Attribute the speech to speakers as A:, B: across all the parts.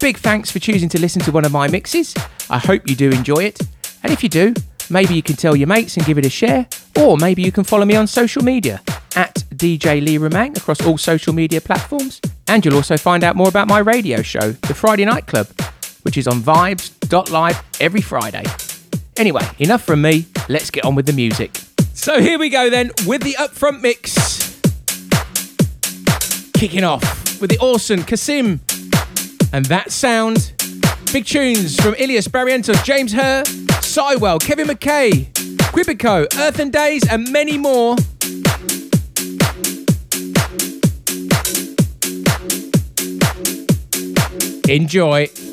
A: Big thanks for choosing to listen to one of my mixes. I hope you do enjoy it. And if you do, maybe you can tell your mates and give it a share, or maybe you can follow me on social media at DJ Lee Romang across all social media platforms. And you'll also find out more about my radio show, The Friday Night Club, which is on vibez.live every Friday. Anyway, enough from me, let's get on with the music. So here we go then with the upfront mix. Kicking off with the awesome CASSIMM and that sound. Big tunes from Illyus Barrientos, James Hurr, Cywell, Kevin McKay, Qubiko, Earth and Days, and many more. Enjoy.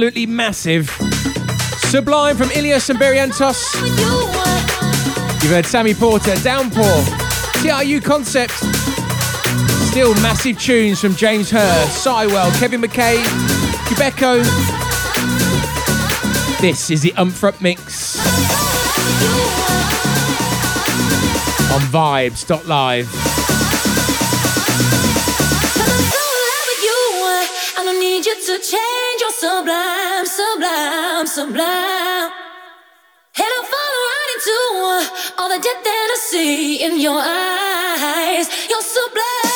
A: Absolutely massive. Sublime from Illyus and Barrientos. You've heard Sammy Porter, Downpour, TRU Concept. Still massive tunes from James Hurr, Cywell, Kevin McKay, Qubiko. This is the Upfront Mix. On Vibez.live.
B: change sublime, sublime, sublime. And I fall right into uh, all the depth that I see in your eyes. You're sublime.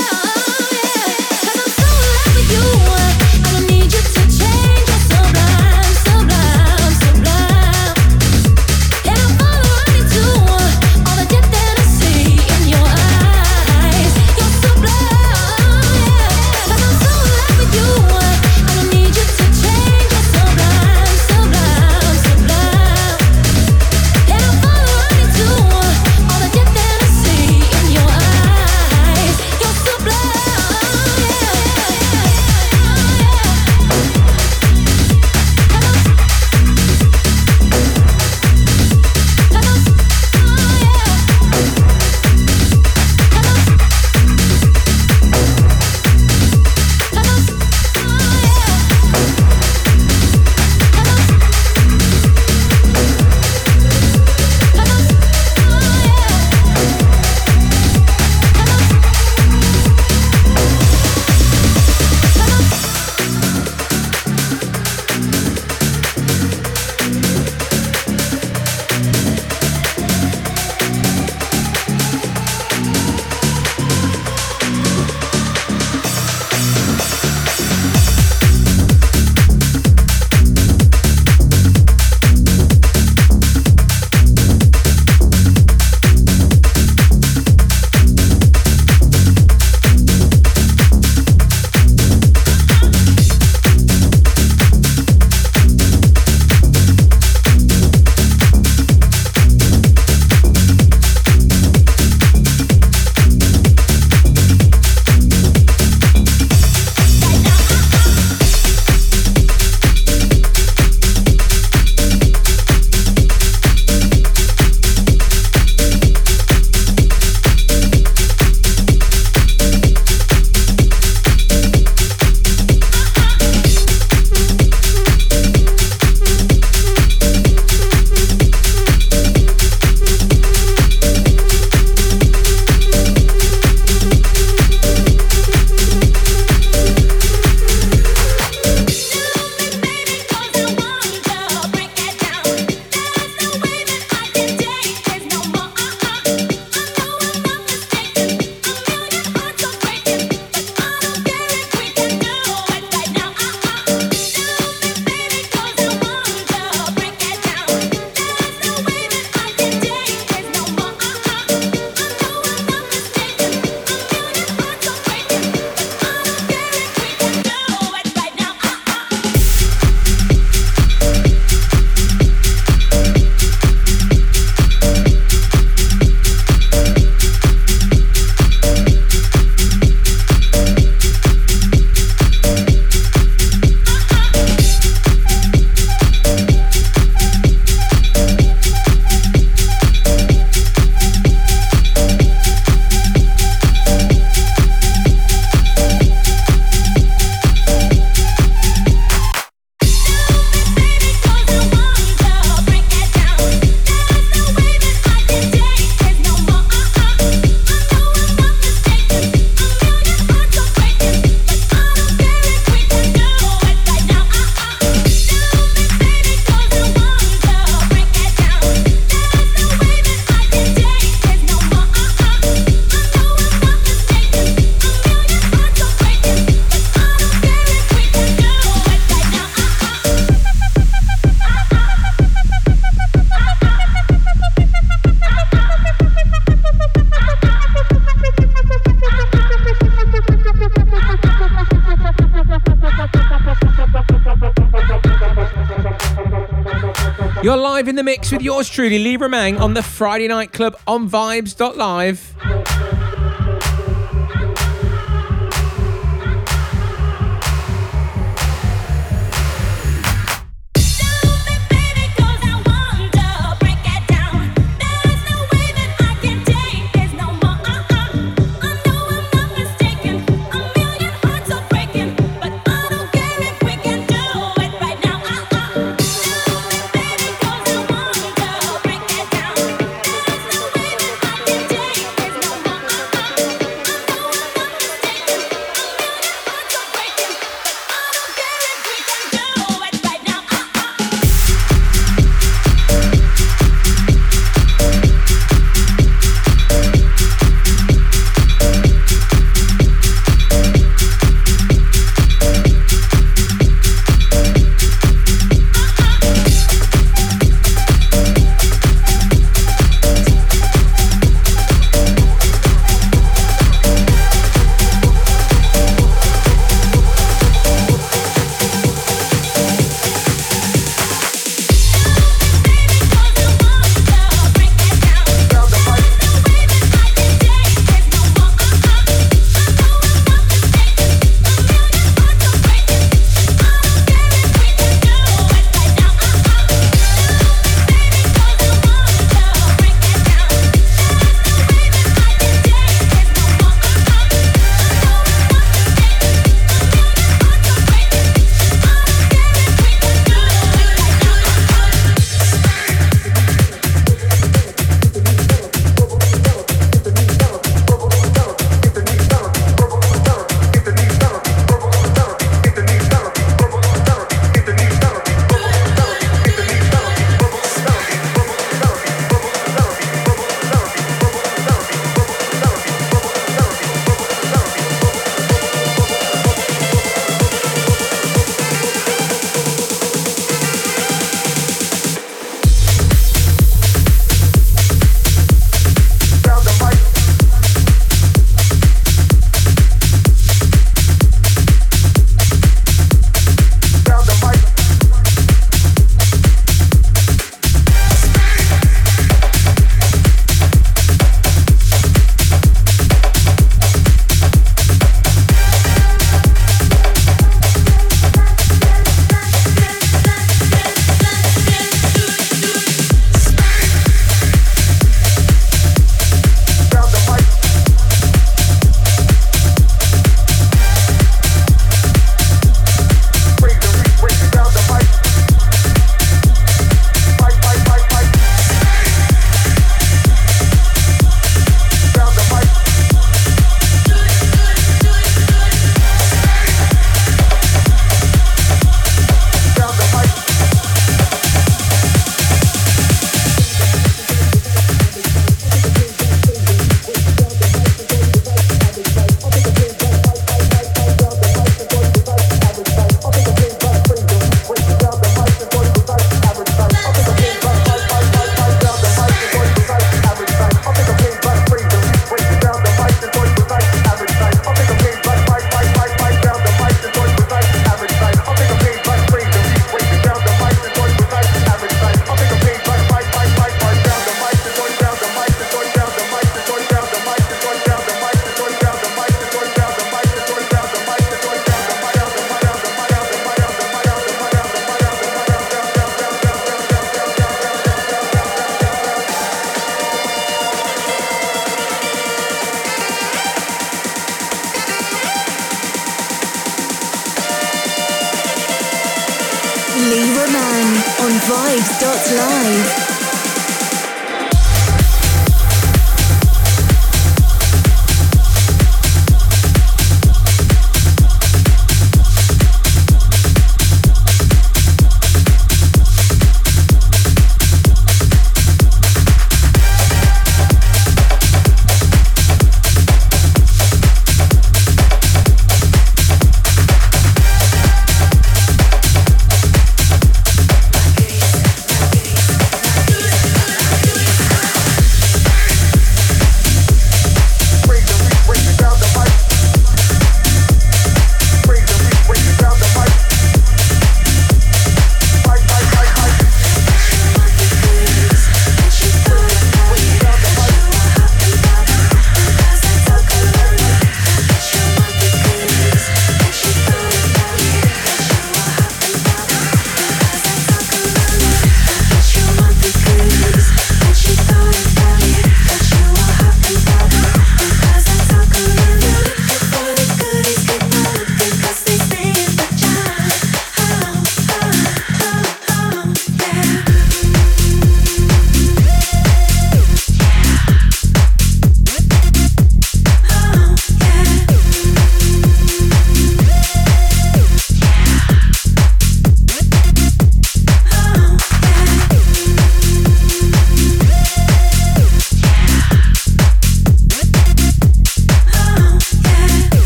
A: Mix with yours truly, Lee Romang, on the Friday Night Club on Vibez.live.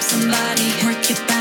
B: somebody, work it out.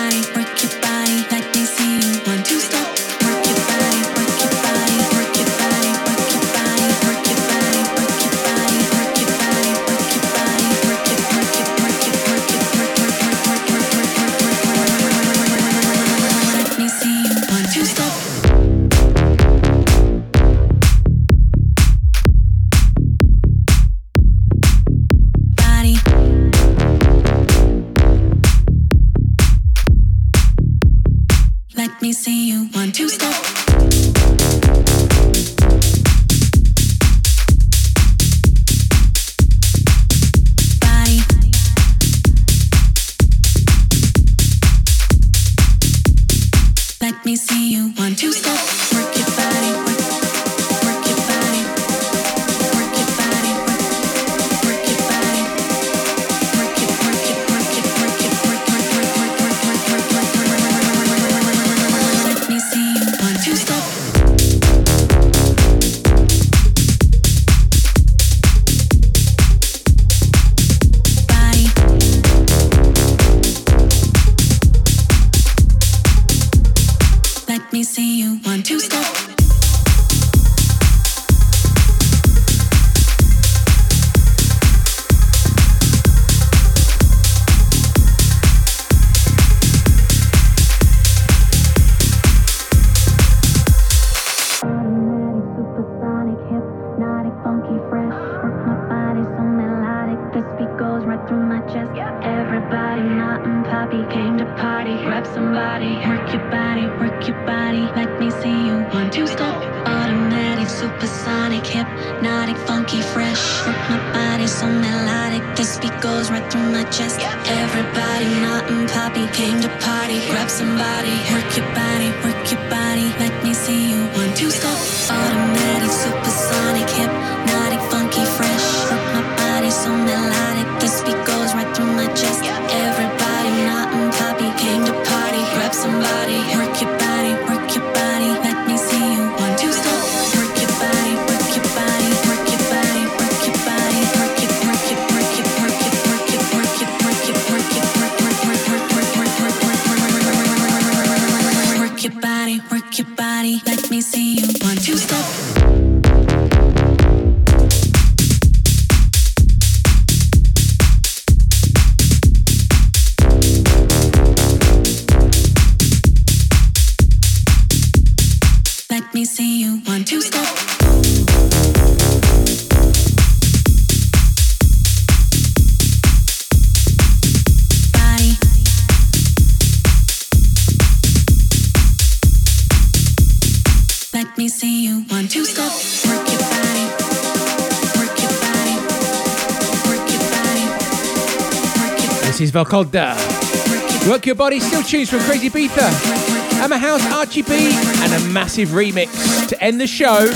B: came to party. Grab somebody, work your body, work your body. Let me see you. One, two, stop. Automatic, supersonic, hypnotic, funky, fresh. Work my body so melodic. This beat goes right through my chest. Everybody, not poppy, came to party. Grab somebody, work your body, work your body. Let me see you. One, two, stop. Automatic, supersonic, hypnotic, funky, fresh. Work my body so melodic. work your body. Like
A: Work Your Body, still tunes from Crazibiza. Emma House, Archie B, and a massive remix to end the show.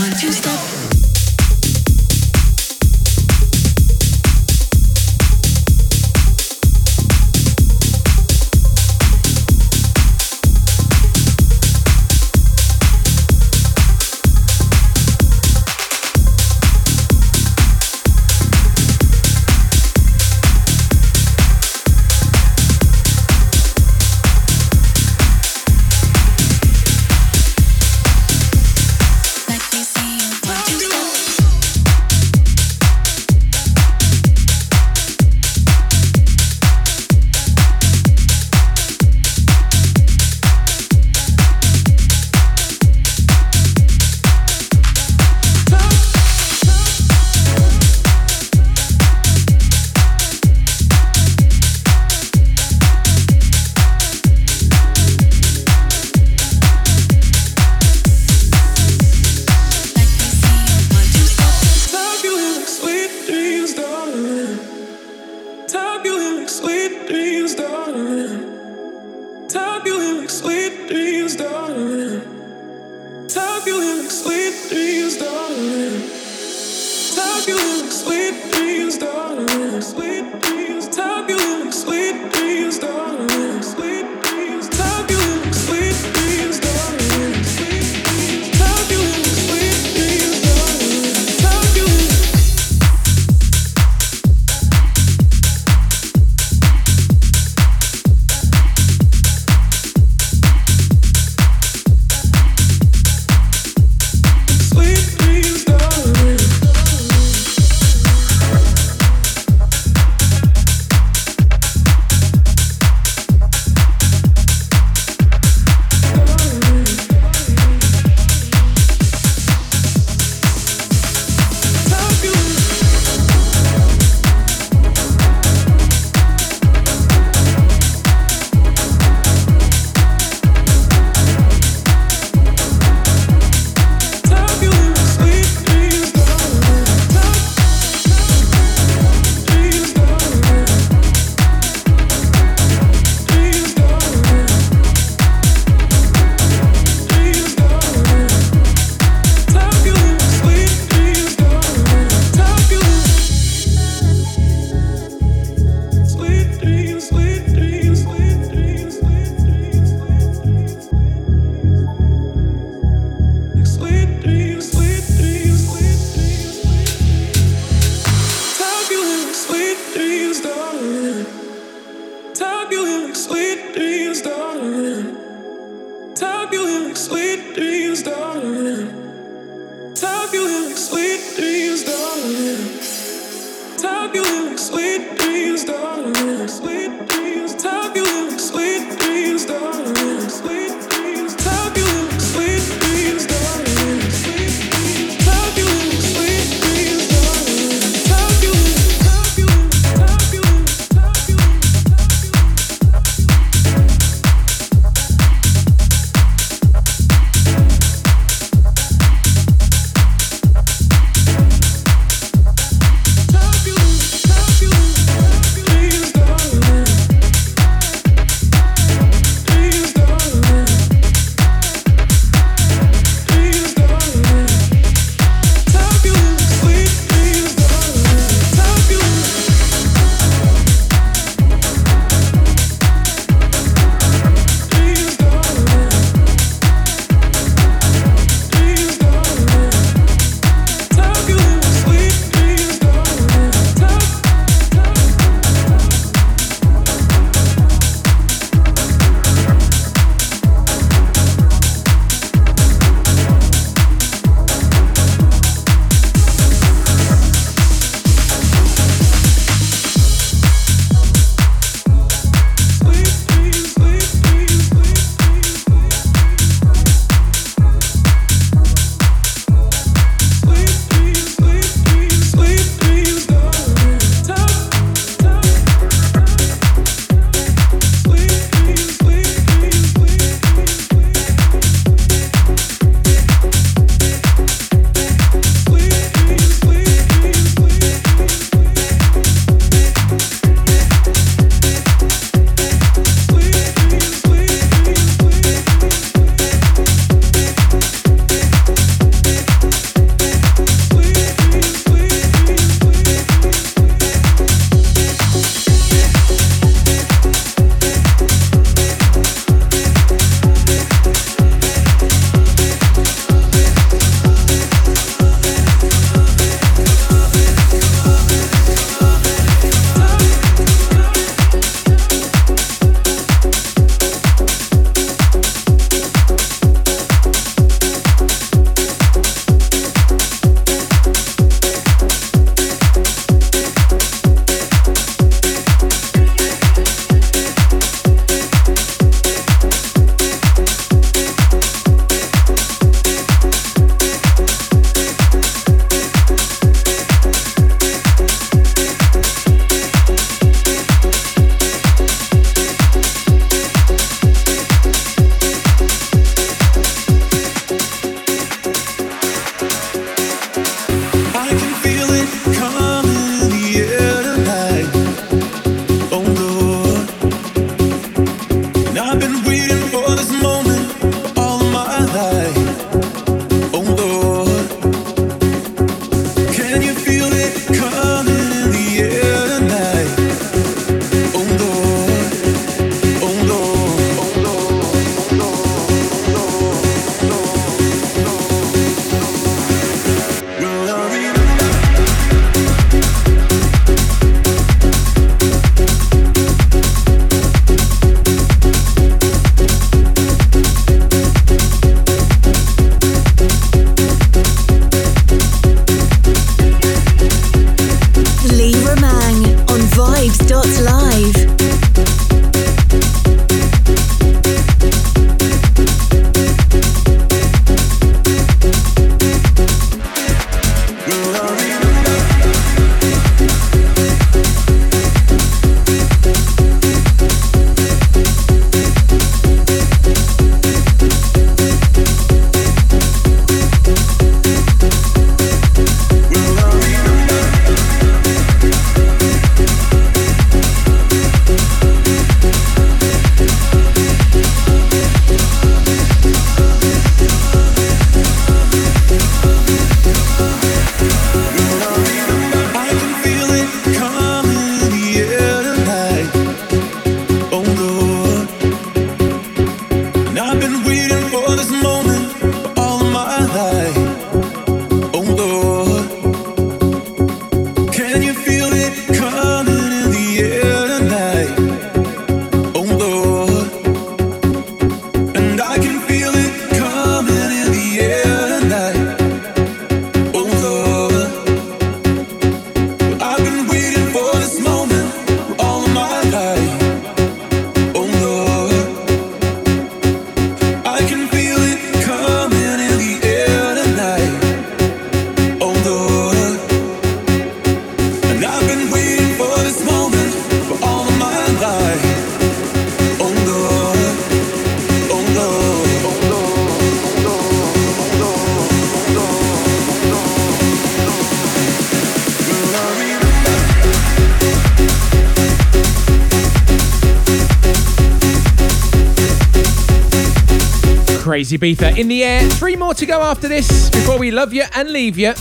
A: Crazibiza in the air. Three more to go after this before we love you and leave you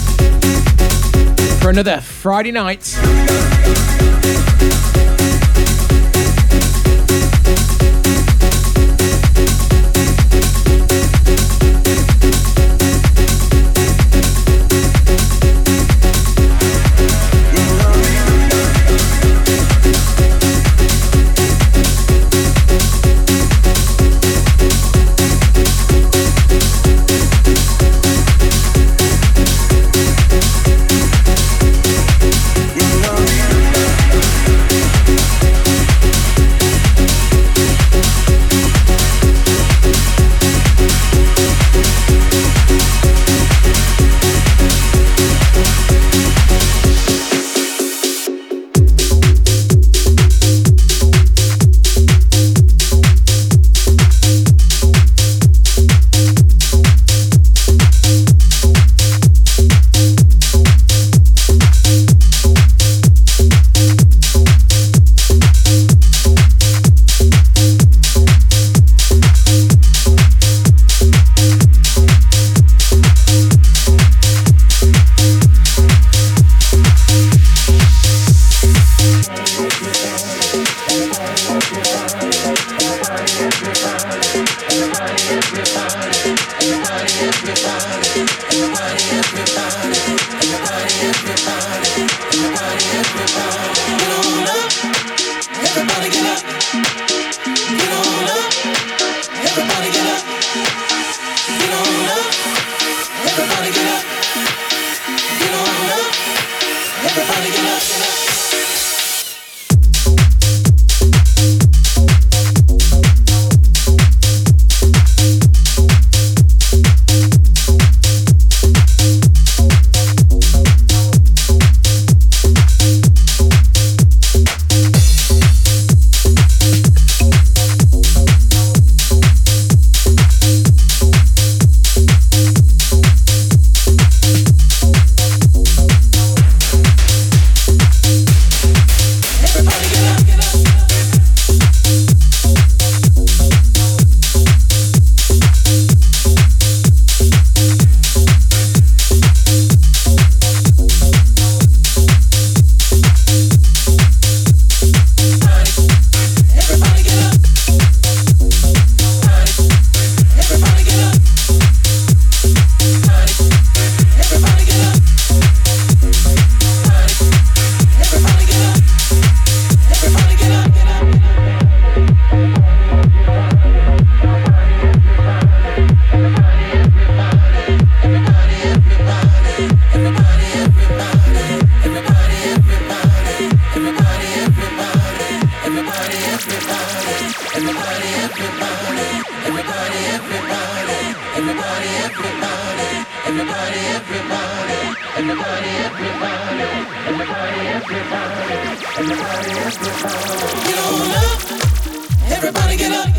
A: for another Friday night.
C: Everybody get up.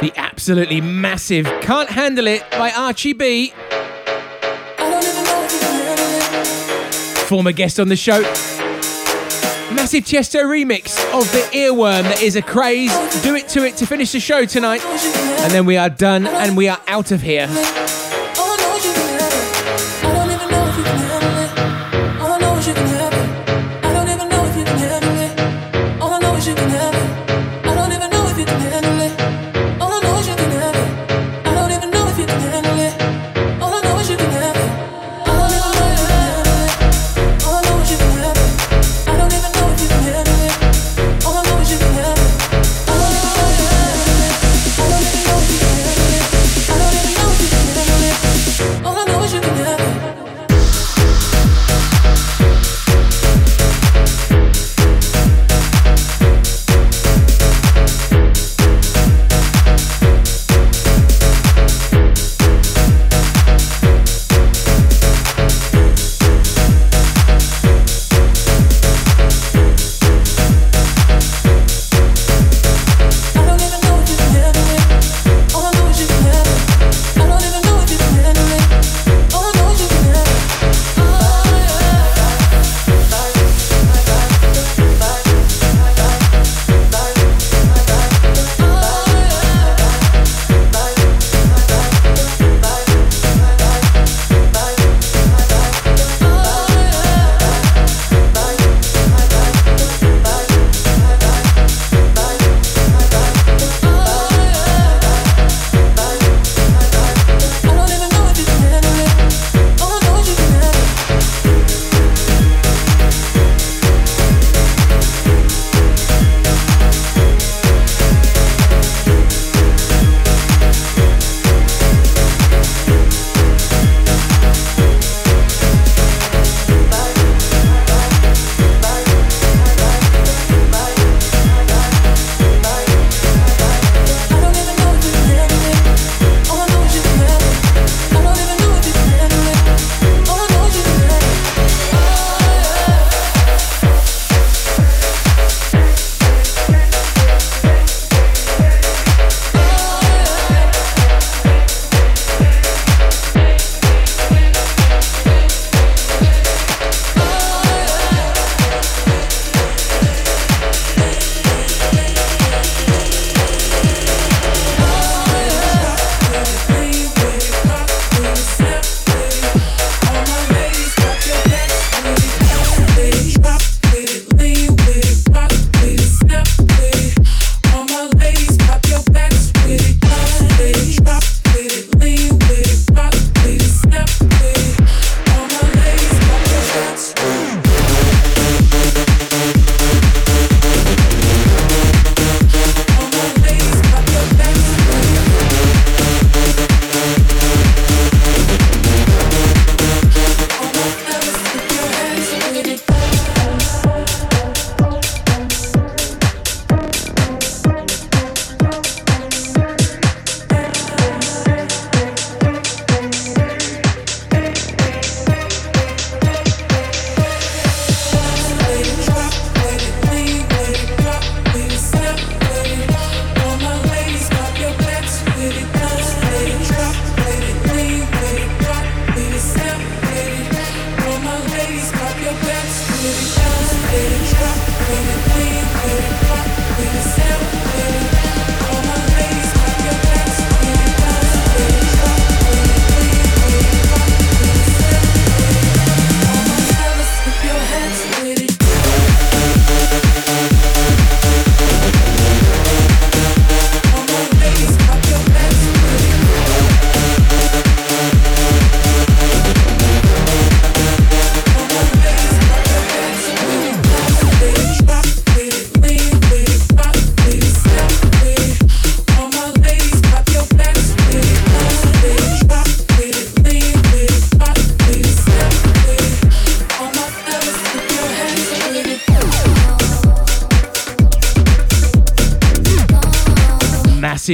A: The absolutely massive Can't Handle It by Archie B. Former guest on the show. Massive Tiesto remix of the earworm that is ACRAZE. Do it to it to finish the show tonight. And then we are done and we are out of here.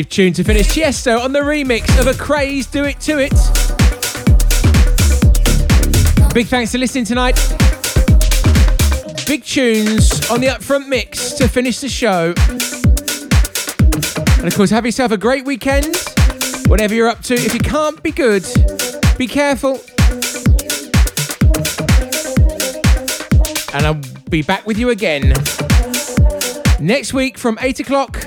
A: Massive tune to finish. Tiesto on the remix of ACRAZE Do It To It. Big thanks for listening tonight. Big tunes on the upfront mix to finish the show. And of course, have yourself a great weekend, whatever you're up to. If you can't be good, be careful. And I'll be back with you again next week from 8 o'clock.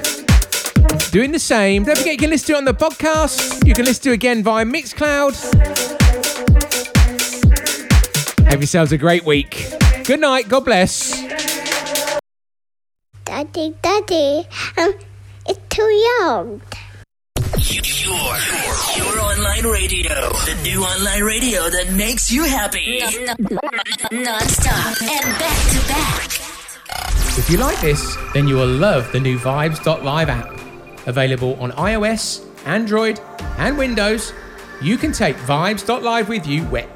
A: Doing the same. Don't forget you can listen to it on the podcast. You can listen to it again via Mixcloud. Have yourselves a great week. Good night. God bless.
D: Daddy, Daddy, um, it's too young.
E: Your, your online radio. The new online radio that makes you happy.
B: Non-stop and back to back.
A: If you like this, then you will love the new Vibez.live app. Available on iOS, Android, and Windows, you can take Vibez.live with you wherever